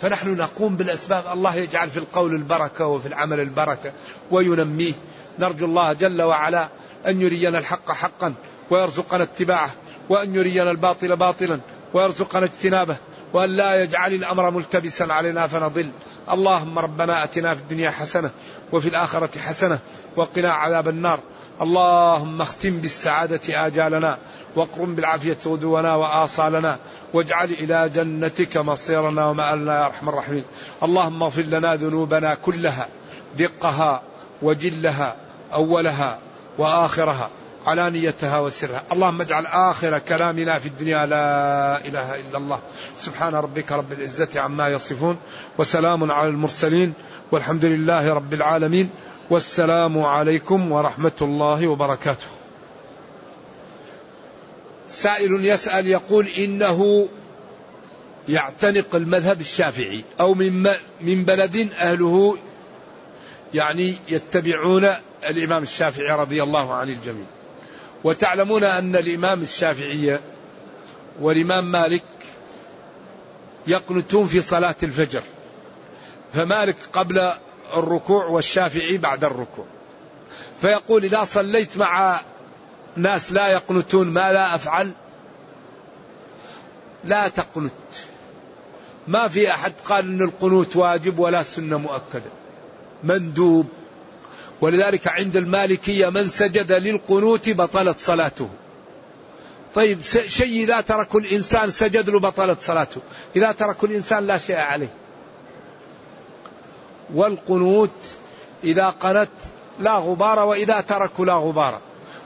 فنحن نقوم بالأسباب. الله يجعل في القول البركة وفي العمل البركة وينميه. نرجو الله جل وعلا أن يرينا الحق حقا ويرزقنا اتباعه وأن يرينا الباطل باطلا ويرزقنا اجتنابه وأن لا يجعل الأمر ملتبسا علينا فنضل. اللهم ربنا أتنا في الدنيا حسنة وفي الآخرة حسنة وقنا عذاب النار. اللهم اختم بالسعادة آجالنا. واقرم بالعافية غدونا وآصالنا واجعل إلى جنتك مصيرنا ومآلنا يا أرحم الراحمين. اللهم اغفر لنا ذنوبنا كلها دقها وجلها أولها وآخرها علانيتها وسرها. اللهم اجعل آخر كلامنا في الدنيا لا إله إلا الله. سبحان ربك رب العزة عما يصفون وسلام على المرسلين والحمد لله رب العالمين والسلام عليكم ورحمة الله وبركاته. سائل يسأل يقول إنه يعتنق المذهب الشافعي أو من من بلد أهله يعني يتبعون الإمام الشافعي رضي الله عن الجميع. وتعلمون أن الإمام الشافعي والإمام مالك يقنتون في صلاة الفجر فمالك قبل الركوع والشافعي بعد الركوع. فيقول إذا صليت مع ناس لا يقنتون ما لا أفعل. لا تقنت. ما في أحد قال أن القنوت واجب ولا سنة مؤكدة. مندوب. ولذلك عند المالكية من سجد للقنوت بطلت صلاته. طيب شيء إذا ترك الإنسان سجد له بطلت صلاته. إذا ترك الإنسان لا شيء عليه. والقنوت إذا قنت لا غبار وإذا تركوا لا غبار.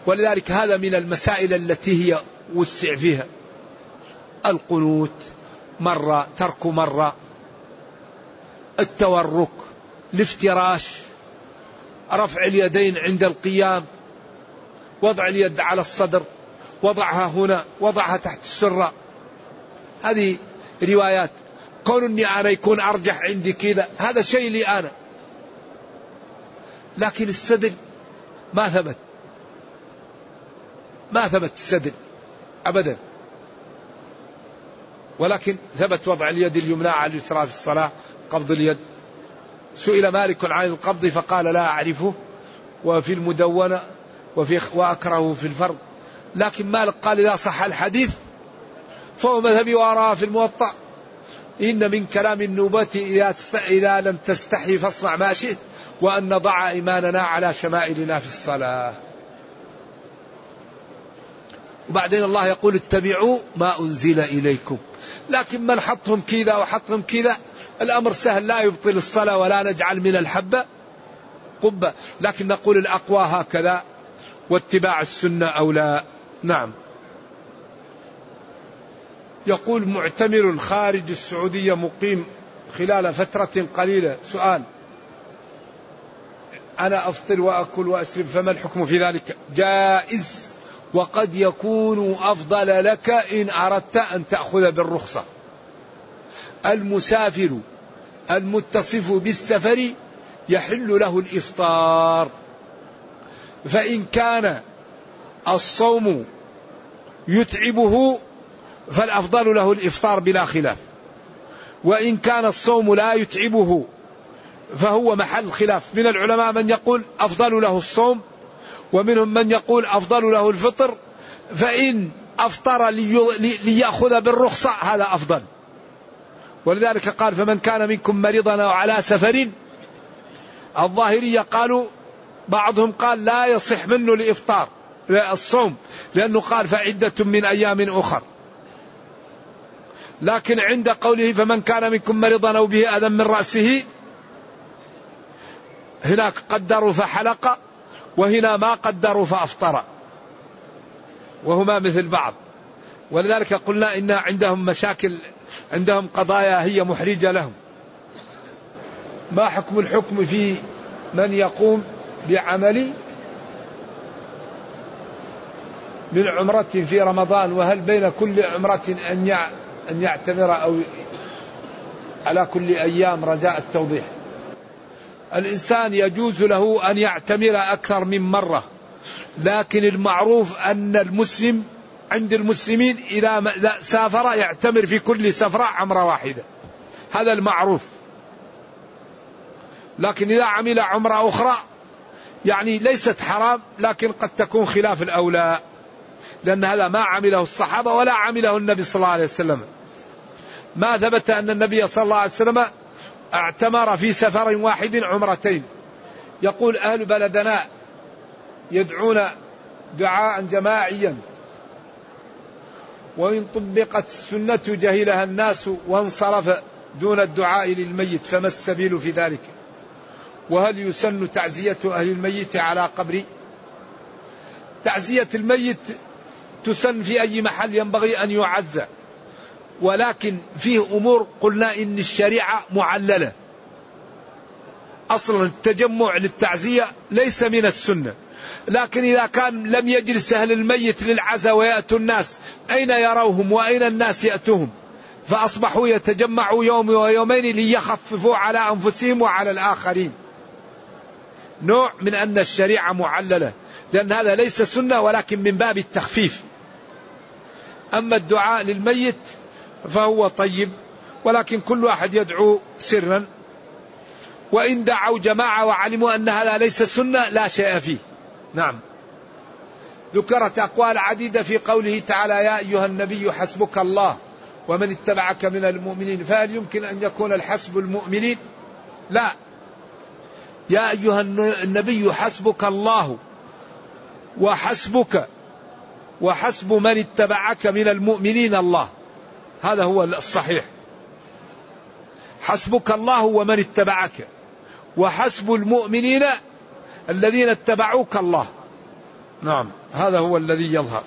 ولذلك هذا من المسائل التي هي وسع فيها. القنوت مرة ترك مرة. التورك الافتراش رفع اليدين عند القيام وضع اليد على الصدر وضعها هنا وضعها تحت السرة. هذه روايات. كون إني أنا يكون أرجح عندي كذا هذا شيء لي أنا. لكن السدل ما ثبت. ما ثبت السدل ابدا. ولكن ثبت وضع اليد اليمنى على اليسرى في الصلاة قبض اليد. سئل مالك عن القبض فقال لا اعرفه وفي المدونة وفي واكرهه في الفرض. لكن مالك قال إذا صح الحديث فهو مذهبي واراه في الموطأ. إن من كلام النوبة إذا, إذا لم تستحي فاصنع ما شئت وأن نضع إيماننا على شمائلنا في الصلاة. وبعدين الله يقول اتبعوا ما أنزل إليكم. لكن من حطهم كذا وحطهم كذا؟ الأمر سهل لا يبطل الصلاة ولا نجعل من الحبة قبة. لكن نقول الأقوى هكذا واتباع السنة أولى نعم. يقول معتمر خارج السعودية مقيم خلال فترة قليلة. سؤال. أنا أفطر وأكل وأشرب فما الحكم في ذلك؟ جائز. وقد يكون أفضل لك إن أردت أن تأخذ بالرخصة. المسافر المتصف بالسفر يحل له الإفطار. فإن كان الصوم يتعبه فالأفضل له الإفطار بلا خلاف. وإن كان الصوم لا يتعبه فهو محل خلاف. من العلماء من يقول أفضل له الصوم ومنهم من يقول أفضل له الفطر فإن أفطر ليأخذ بالرخصة هذا أفضل. ولذلك قال فمن كان منكم مريضا أو على سفر الظاهرية قالوا بعضهم قال لا يصح منه الإفطار الصوم لأنه قال فعدة من أيام أخر. لكن عند قوله فمن كان منكم مريضا أو به أذى من رأسه هناك قدروا فحلق وهنا ما قدروا فأفطر. وهما مثل بعض. ولذلك قلنا إن عندهم مشاكل عندهم قضايا هي محرجة لهم. ما حكم الحكم في من يقوم بعمل من عمرة في رمضان؟ وهل بين كل عمرة أن أن يعتمر أو على كل أيام رجاء التوضيح الإنسان يجوز له أن يعتمر أكثر من مرة. لكن المعروف أن المسلم عند المسلمين إذا سافر يعتمر في كل سفرة عمرة واحدة. هذا المعروف. لكن إذا عمل عمرة أخرى يعني ليست حرام لكن قد تكون خلاف الأولى. لأن هذا ما عمله الصحابة ولا عمله النبي صلى الله عليه وسلم. ما ثبت أن النبي صلى الله عليه وسلم اعتمر في سفر واحد عمرتين. يقول أهل بلدنا يدعون دعاء جماعيا. وإن طبقت السنة جهلها الناس وانصرف دون الدعاء للميت فما السبيل في ذلك؟ وهل يسن تعزية أهل الميت على قبري تعزية الميت تسن في أي محل ينبغي أن يعزى ولكن فيه أمور قلنا إن الشريعة معللة. أصلا التجمع للتعزية ليس من السنة. لكن إذا كان لم يجلس أهل الميت للعزاء ويأتوا الناس أين يروهم وأين الناس يأتوهم؟ فأصبحوا يتجمعوا يوم ويومين ليخففوا على أنفسهم وعلى الآخرين. نوع من أن الشريعة معللة. لأن هذا ليس سنة ولكن من باب التخفيف. أما الدعاء للميت فهو طيب ولكن كل واحد يدعو سرا. وإن دعوا جماعة وعلموا أن هذا ليس سنة لا شيء فيه. نعم. ذكرت أقوال عديدة في قوله تعالى يا أيها النبي حسبك الله ومن اتبعك من المؤمنين. فهل يمكن أن يكون الحسب المؤمنين؟ لا. يا أيها النبي حسبك الله وحسبك وحسب من اتبعك من المؤمنين الله. هذا هو الصحيح. حسبك الله ومن اتبعك وحسب المؤمنين الذين اتبعوك الله. نعم. هذا هو الذي يظهر.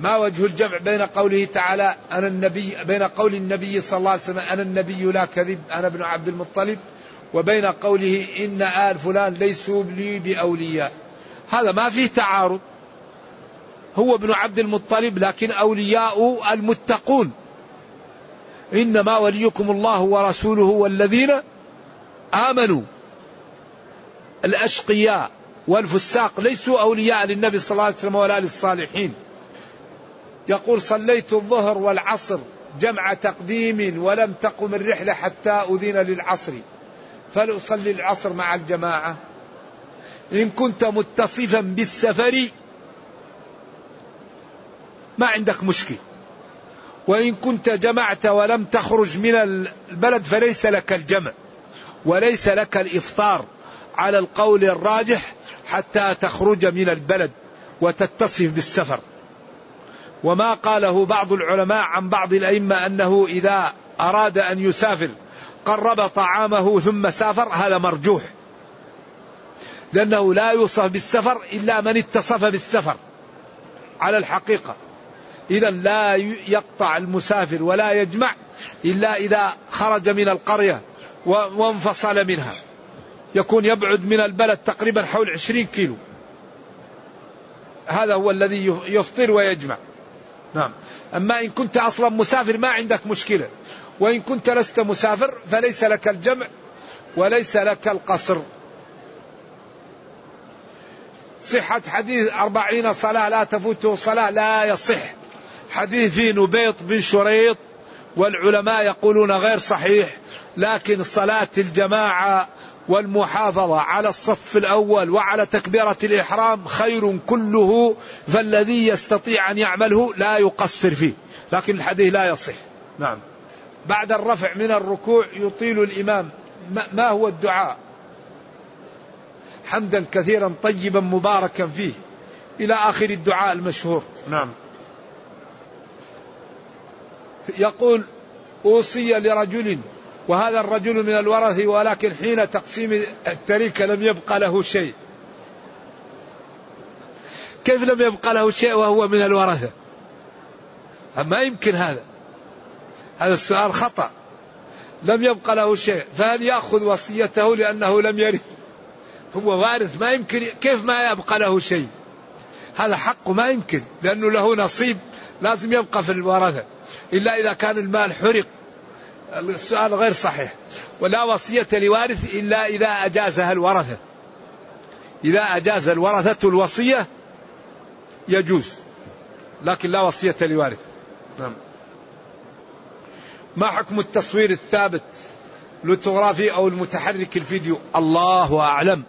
ما وجه الجمع بين قوله تعالى أنا النبي بين قول النبي صلى الله عليه وسلم أنا النبي لا كذب أنا ابن عبد المطلب وبين قوله إن آل فلان ليسوا لي بأولياء. هذا ما فيه تعارض. هو ابن عبد المطلب لكن أولياء المتقون. إنما وليكم الله ورسوله والذين آمنوا. الأشقياء والفساق ليسوا أولياء للنبي صلى الله عليه وسلم ولا للصالحين. يقول صليت الظهر والعصر جمع تقديم ولم تقم الرحلة حتى أذن للعصر. فلأصلي العصر مع الجماعة. إن كنت متصفا بالسفر ما عندك مشكل وإن كنت جمعت ولم تخرج من البلد فليس لك الجمع وليس لك الإفطار على القول الراجح حتى تخرج من البلد وتتصف بالسفر. وما قاله بعض العلماء عن بعض الأئمة أنه إذا أراد أن يسافر قرب طعامه ثم سافر هذا مرجوح. لأنه لا يوصف بالسفر إلا من اتصف بالسفر على الحقيقة. إذا لا يقطع المسافر ولا يجمع إلا إذا خرج من القرية وانفصل منها. يكون يبعد من البلد تقريبا حول عشرين كيلو. هذا هو الذي يفطر ويجمع. نعم. أما إن كنت أصلا مسافر ما عندك مشكلة. وإن كنت لست مسافر فليس لك الجمع وليس لك القصر. صحة حديث أربعين صلاة لا تفوته صلاة لا يصح. حديث نبيط بن شريط والعلماء يقولون غير صحيح لكن صلاة الجماعة والمحافظة على الصف الأول وعلى تكبيرة الإحرام خير كله فالذي يستطيع أن يعمله لا يقصر فيه لكن الحديث لا يصح. نعم. بعد الرفع من الركوع يطيل الإمام. ما هو الدعاء؟ حمدا كثيرا طيبا مباركا فيه. إلى آخر الدعاء المشهور. نعم. يقول أوصي لرجل وهذا الرجل من الورث ولكن حين تقسيم التركة لم يبقى له شيء. كيف لم يبقى له شيء وهو من الورثة؟ ما يمكن هذا. هذا السؤال خطأ. لم يبقى له شيء. فهل يأخذ وصيته لأنه لم يرث؟ هو وارث ما يمكن. كيف ما يبقى له شيء؟ هذا حقه ما يمكن لأنه له نصيب لازم يبقى في الورثة. إلا إذا كان المال حرق. السؤال غير صحيح. ولا وصية لوارث إلا إذا أجازها الورثة. إذا أجاز الورثة الوصية يجوز. لكن لا وصية لوارث. نعم. ما حكم التصوير الثابت لوتوغرافي أو المتحرك الفيديو؟ الله أعلم.